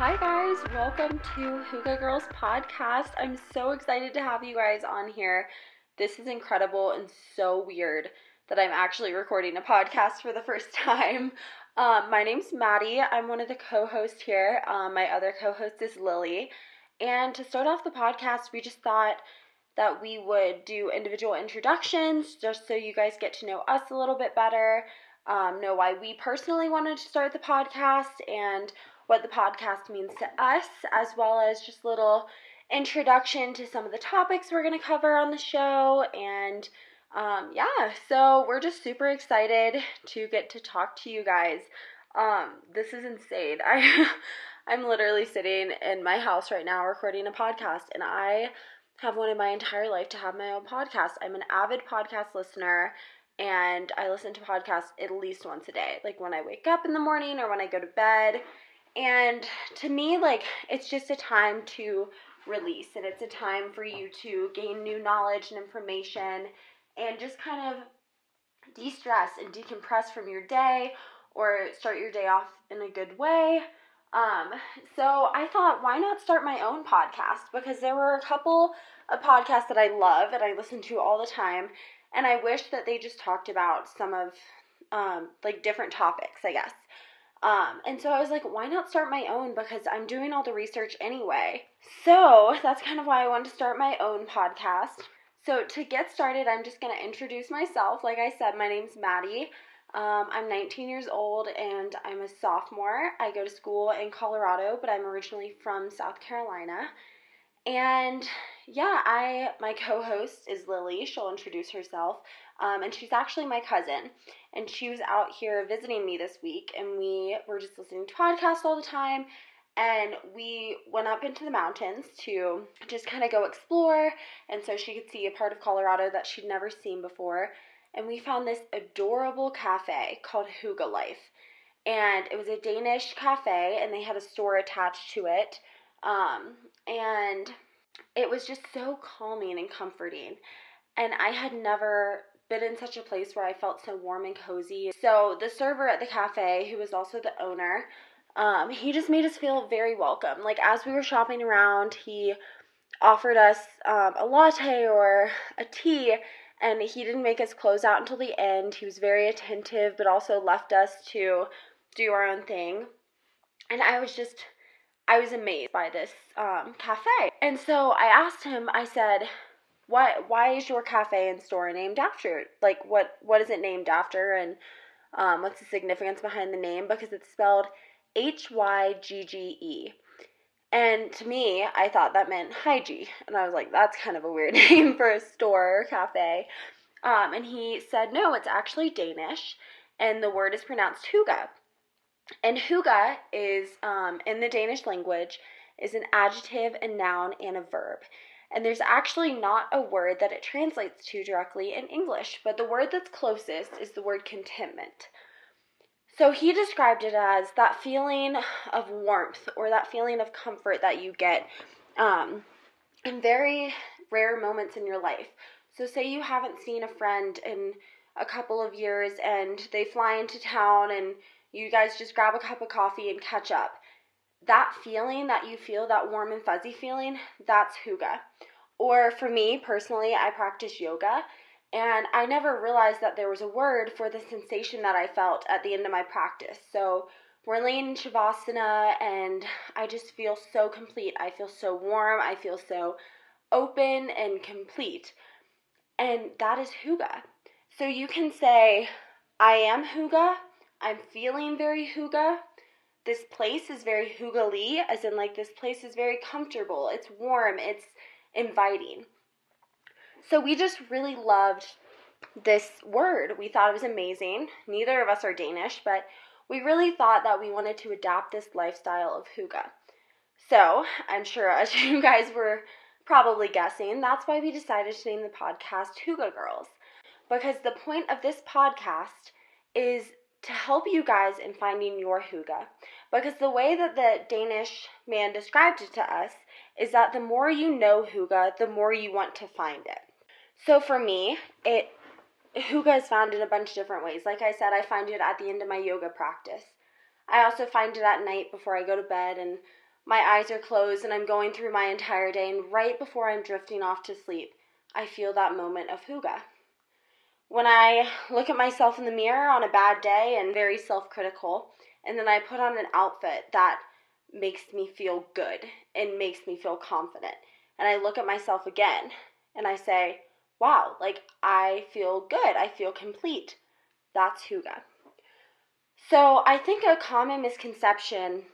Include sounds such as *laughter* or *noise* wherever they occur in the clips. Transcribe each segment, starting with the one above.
Hi, guys. Welcome to Hygge Girls Podcast. I'm so excited to have you guys on here. This is incredible and so weird that I'm actually recording a podcast for the first *laughs* time. Um, my name's Maddie. I'm one of the co hosts here. Um, my other co host is Lily. And to start off the podcast, we just thought that we would do individual introductions just so you guys get to know us a little bit better, um, know why we personally wanted to start the podcast, and what the podcast means to us, as well as just little introduction to some of the topics we're going to cover on the show. And um, yeah, so we're just super excited to get to talk to you guys. Um, this is insane. *laughs* I I'm literally sitting in my house right now recording a podcast, and I have wanted my entire life to have my own podcast. I'm an avid podcast listener and I listen to podcasts at least once a day, like when I wake up in the morning or when I go to bed. And to me, like, it's just a time to release and it's a time for you to gain new knowledge and information and just kind of de stress and decompress from your day or start your day off in a good way. Um, so I thought, why not start my own podcast? Because there were a couple of podcasts that I love and I listen to all the time, and I wish that they just talked about some of um, like different topics, I guess. Um, and so I was like, why not start my own? Because I'm doing all the research anyway. So that's kind of why I wanted to start my own podcast. So to get started, I'm just going to introduce myself. Like I said, my name's Maddie. Um, I'm 19 years old and I'm a sophomore. I go to school in Colorado, but I'm originally from South Carolina. And yeah, I my co-host is Lily. She'll introduce herself, um, and she's actually my cousin. And she was out here visiting me this week, and we were just listening to podcasts all the time. And we went up into the mountains to just kind of go explore, and so she could see a part of Colorado that she'd never seen before and we found this adorable cafe called Hygge Life. And it was a Danish cafe, and they had a store attached to it. Um, and it was just so calming and comforting. And I had never been in such a place where I felt so warm and cozy. So the server at the cafe, who was also the owner, um, he just made us feel very welcome. Like as we were shopping around, he offered us um, a latte or a tea and he didn't make us close out until the end. He was very attentive, but also left us to do our own thing. And I was just, I was amazed by this um, cafe. And so I asked him, I said, "What? Why is your cafe and store named after? Like, what? What is it named after? And um, what's the significance behind the name? Because it's spelled H Y G G E." And to me, I thought that meant Hygie. And I was like, that's kind of a weird *laughs* name for a store or cafe. Um, and he said, no, it's actually Danish. And the word is pronounced Hygge. And "hygge" is, um, in the Danish language, is an adjective, a noun, and a verb. And there's actually not a word that it translates to directly in English, but the word that's closest is the word contentment. So he described it as that feeling of warmth or that feeling of comfort that you get um, in very rare moments in your life. So, say you haven't seen a friend in a couple of years and they fly into town and you guys just grab a cup of coffee and catch up. That feeling that you feel, that warm and fuzzy feeling, that's hygge. Or for me personally, I practice yoga and I never realized that there was a word for the sensation that I felt at the end of my practice. So we're laying in Shavasana, and I just feel so complete. I feel so warm. I feel so open and complete. And that is Hygge. So you can say, I am Hygge. I'm feeling very Hygge. This place is very Hygge as in, like, this place is very comfortable. It's warm. It's inviting. So we just really loved this word. We thought it was amazing. Neither of us are Danish, but we really thought that we wanted to adopt this lifestyle of hygge. So, I'm sure *laughs* as you guys were probably guessing, that's why we decided to name the podcast Hygge Girls. Because the point of this podcast is to help you guys in finding your hygge. Because the way that the Danish man described it to us is that the more you know hygge, the more you want to find it. So for me, it Hygge is found in a bunch of different ways. Like I said, I find it at the end of my yoga practice. I also find it at night before I go to bed and my eyes are closed and I'm going through my entire day, and right before I'm drifting off to sleep, I feel that moment of hygge. When I look at myself in the mirror on a bad day and very self critical, and then I put on an outfit that makes me feel good and makes me feel confident, and I look at myself again and I say, wow, like I feel good, I feel complete. That's hygge. So I think a common misconception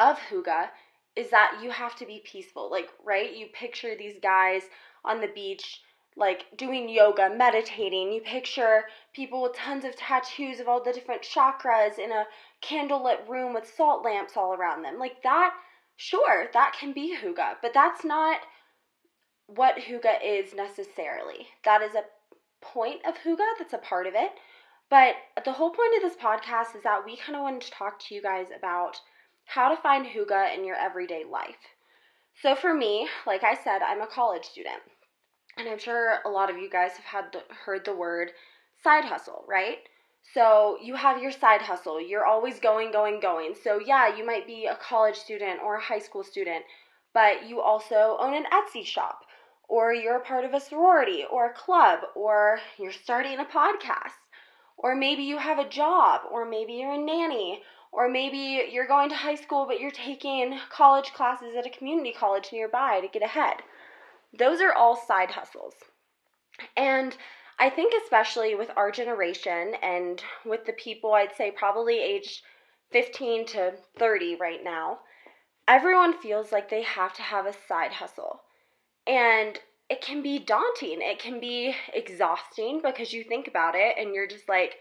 of hygge is that you have to be peaceful. Like, right? You picture these guys on the beach like doing yoga, meditating. You picture people with tons of tattoos of all the different chakras in a candlelit room with salt lamps all around them. Like that, sure, that can be hygge, but that's not what hygge is necessarily. That is a point of hygge, that's a part of it. But the whole point of this podcast is that we kind of wanted to talk to you guys about how to find hygge in your everyday life. So for me, like I said, I'm a college student. And I'm sure a lot of you guys have had the, heard the word side hustle, right? So you have your side hustle. You're always going, going, going. So yeah, you might be a college student or a high school student, but you also own an Etsy shop, or you're a part of a sorority or a club, or you're starting a podcast, or maybe you have a job, or maybe you're a nanny, or maybe you're going to high school but you're taking college classes at a community college nearby to get ahead. Those are all side hustles. And I think, especially with our generation and with the people I'd say probably aged 15 to 30 right now, everyone feels like they have to have a side hustle. And it can be daunting. It can be exhausting because you think about it and you're just like,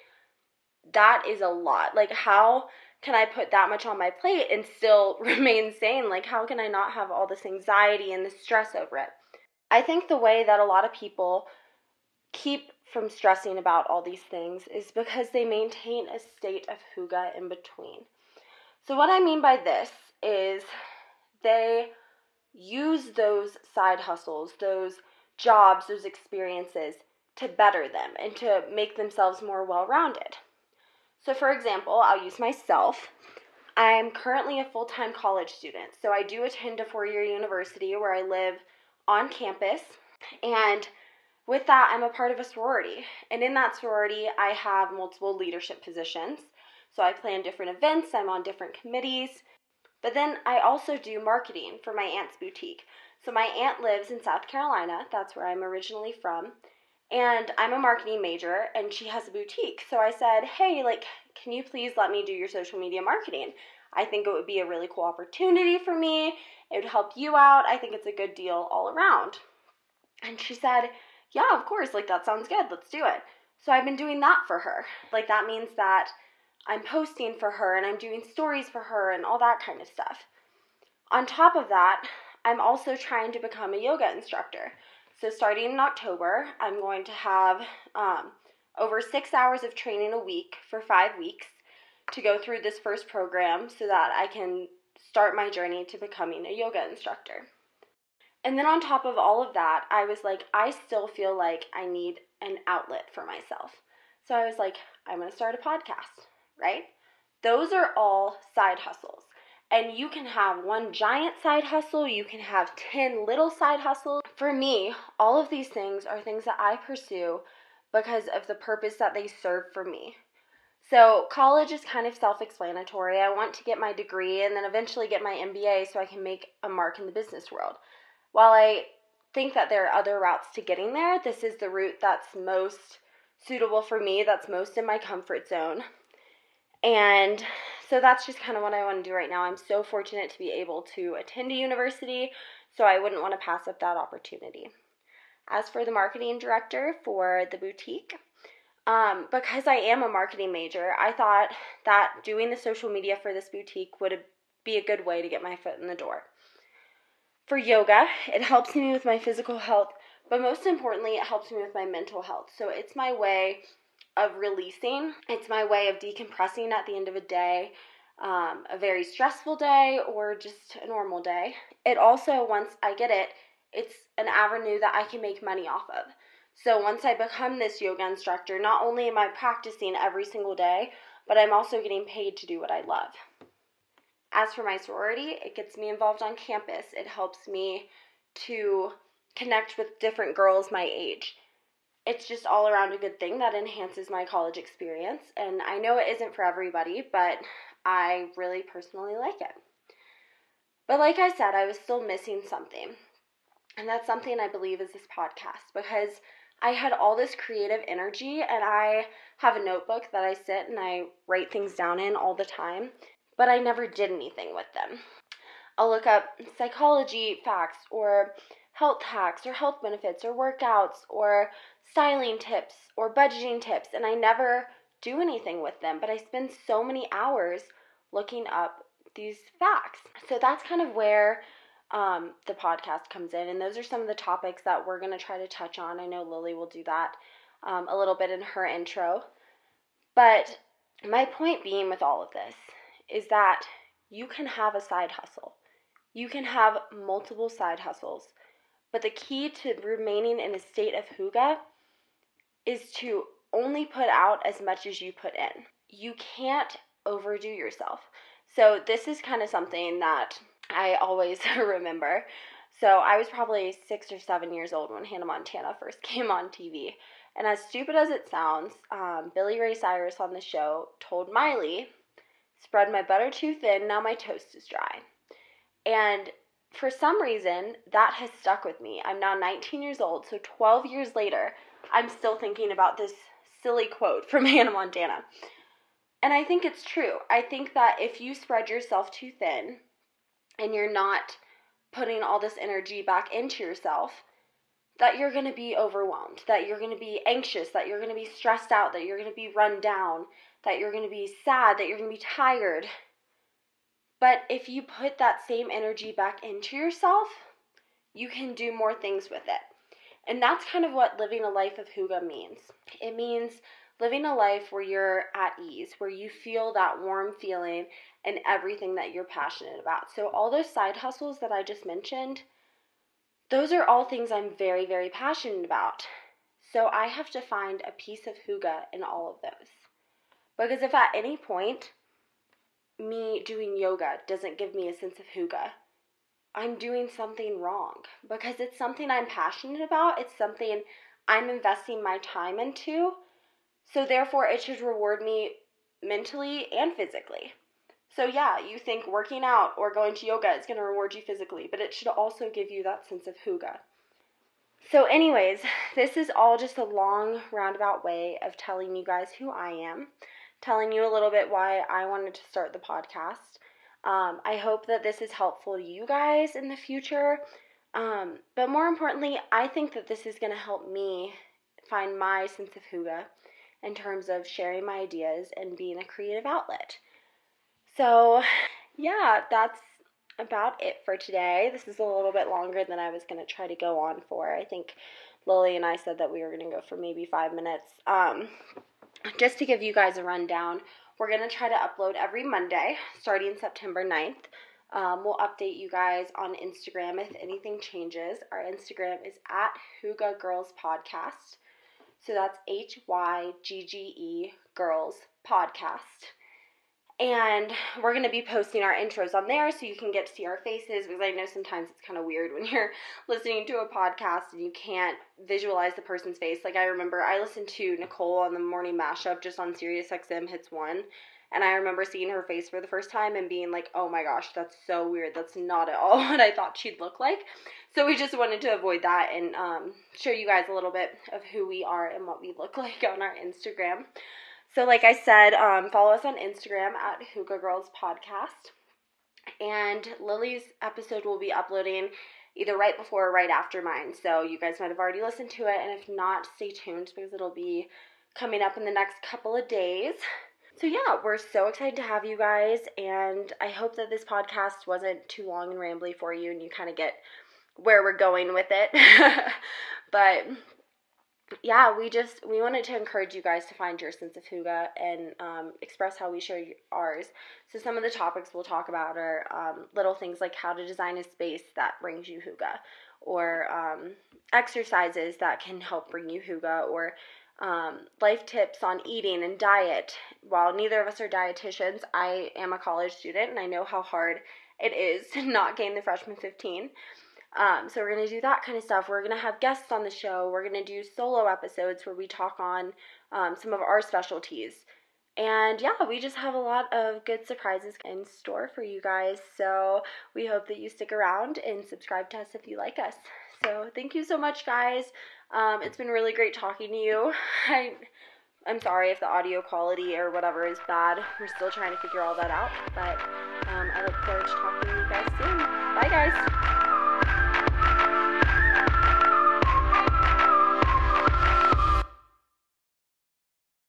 that is a lot. Like, how can I put that much on my plate and still *laughs* remain sane? Like, how can I not have all this anxiety and this stress over it? I think the way that a lot of people keep from stressing about all these things is because they maintain a state of hygge in between. So, what I mean by this is they use those side hustles, those jobs, those experiences to better them and to make themselves more well rounded. So, for example, I'll use myself. I'm currently a full time college student. So, I do attend a four year university where I live on campus. And with that, I'm a part of a sorority. And in that sorority, I have multiple leadership positions. So, I plan different events, I'm on different committees. But then I also do marketing for my aunt's boutique. So, my aunt lives in South Carolina, that's where I'm originally from and I'm a marketing major and she has a boutique. So I said, "Hey, like can you please let me do your social media marketing? I think it would be a really cool opportunity for me. It would help you out. I think it's a good deal all around." And she said, "Yeah, of course. Like that sounds good. Let's do it." So I've been doing that for her. Like that means that I'm posting for her and I'm doing stories for her and all that kind of stuff. On top of that, I'm also trying to become a yoga instructor. So, starting in October, I'm going to have um, over six hours of training a week for five weeks to go through this first program so that I can start my journey to becoming a yoga instructor. And then, on top of all of that, I was like, I still feel like I need an outlet for myself. So, I was like, I'm going to start a podcast, right? Those are all side hustles. And you can have one giant side hustle, you can have 10 little side hustles. For me, all of these things are things that I pursue because of the purpose that they serve for me. So, college is kind of self explanatory. I want to get my degree and then eventually get my MBA so I can make a mark in the business world. While I think that there are other routes to getting there, this is the route that's most suitable for me, that's most in my comfort zone. And so that's just kind of what I want to do right now. I'm so fortunate to be able to attend a university, so I wouldn't want to pass up that opportunity. As for the marketing director for the boutique, um, because I am a marketing major, I thought that doing the social media for this boutique would be a good way to get my foot in the door. For yoga, it helps me with my physical health, but most importantly, it helps me with my mental health. So it's my way of releasing. It's my way of decompressing at the end of a day, um, a very stressful day or just a normal day. It also, once I get it, it's an avenue that I can make money off of. So once I become this yoga instructor, not only am I practicing every single day, but I'm also getting paid to do what I love. as for my sorority, it gets me involved on campus. It helps me to connect with different girls my age. It's just all around a good thing that enhances my college experience. And I know it isn't for everybody, but I really personally like it. But like I said, I was still missing something. And that's something I believe is this podcast because I had all this creative energy and I have a notebook that I sit and I write things down in all the time, but I never did anything with them. I'll look up psychology facts or health hacks or health benefits or workouts or styling tips or budgeting tips, and I never do anything with them, but I spend so many hours looking up these facts. So that's kind of where um, the podcast comes in. And those are some of the topics that we're going to try to touch on. I know Lily will do that um, a little bit in her intro. But my point being with all of this is that you can have a side hustle, you can have multiple side hustles. But the key to remaining in a state of hygge is to only put out as much as you put in. You can't overdo yourself. So, this is kind of something that I always *laughs* remember. So I was probably six or seven years old when Hannah Montana first *laughs* came on TV. And as stupid as it sounds, um, Billy Ray Cyrus on the show told Miley, spread my butter too thin, now my toast is dry. And for some reason, that has stuck with me. I'm now 19 years old, so 12 years later, I'm still thinking about this silly quote from *laughs* Hannah Montana. And I think it's true. I think that if you spread yourself too thin, and you're not putting all this energy back into yourself, that you're going to be overwhelmed, that you're going to be anxious, that you're going to be stressed out, that you're going to be run down, that you're going to be sad, that you're going to be tired. But if you put that same energy back into yourself, you can do more things with it. And that's kind of what living a life of hygge means. It means living a life where you're at ease, where you feel that warm feeling and everything that you're passionate about. So, all those side hustles that I just mentioned, those are all things I'm very, very passionate about. So, I have to find a piece of hygge in all of those. Because if at any point me doing yoga doesn't give me a sense of hygge, I'm doing something wrong because it's something I'm passionate about. It's something I'm investing my time into. So, therefore, it should reward me mentally and physically. So, yeah, you think working out or going to yoga is going to reward you physically, but it should also give you that sense of hygge. So, anyways, this is all just a long roundabout way of telling you guys who I am, telling you a little bit why I wanted to start the podcast. Um, I hope that this is helpful to you guys in the future. Um, but more importantly, I think that this is going to help me find my sense of hygge in terms of sharing my ideas and being a creative outlet. So, yeah, that's about it for today. This is a little bit longer than I was going to try to go on for. I think Lily and I said that we were going to go for maybe five minutes. Um, just to give you guys a rundown, we're going to try to upload every Monday starting September 9th. Um, we'll update you guys on Instagram if anything changes. Our Instagram is at Hygge Girls Podcast. So that's H Y G G E Girls Podcast. And we're going to be posting our intros on there so you can get to see our faces because I know sometimes it's kind of weird when *laughs* you're listening to a podcast and you can't visualize the person's face. Like I remember I listened to Nicole on the morning mashup just on Sirius XM Hits 1 and I remember seeing her face for the first time and being like, "Oh my gosh, that's so weird. That's not at all *laughs* what I thought she'd look like." So we just wanted to avoid that and um, show you guys a little bit of who we are and what we look *laughs* like on our Instagram. So, like I said, um, follow us on Instagram at Hygge Girls Podcast. And Lily's episode will be uploading either right before or right after mine. So, you guys might have already listened to it. And if not, stay tuned because it'll be coming up in the next couple of days. So, yeah, we're so excited to have you guys. And I hope that this podcast wasn't too long and rambly for you and you kind of get where we're going with it. *laughs* but yeah, we just we wanted to encourage you guys to find your sense of hygge and um, express how we share ours. So some of the topics we'll talk about are um, little things like how to design a space that brings you hygge, or um, exercises that can help bring you hygge, or um, life tips on eating and diet. While neither of us are dietitians, I am a college student and I know how hard it is *laughs* to not gain the freshman 15. Um, so we're going to do that kind of stuff. We're going to have guests on the show. We're going to do solo episodes where we talk on um, some of our specialties. And yeah, we just have a lot of good surprises in store for you guys. So we hope that you stick around and subscribe to us if you like us. So thank you so much, guys. Um, it's been really great talking to you. *laughs* I, I'm sorry if the audio quality or whatever is bad. We're still trying to figure all that out. But um, I look forward to talking to you guys soon. Bye, guys.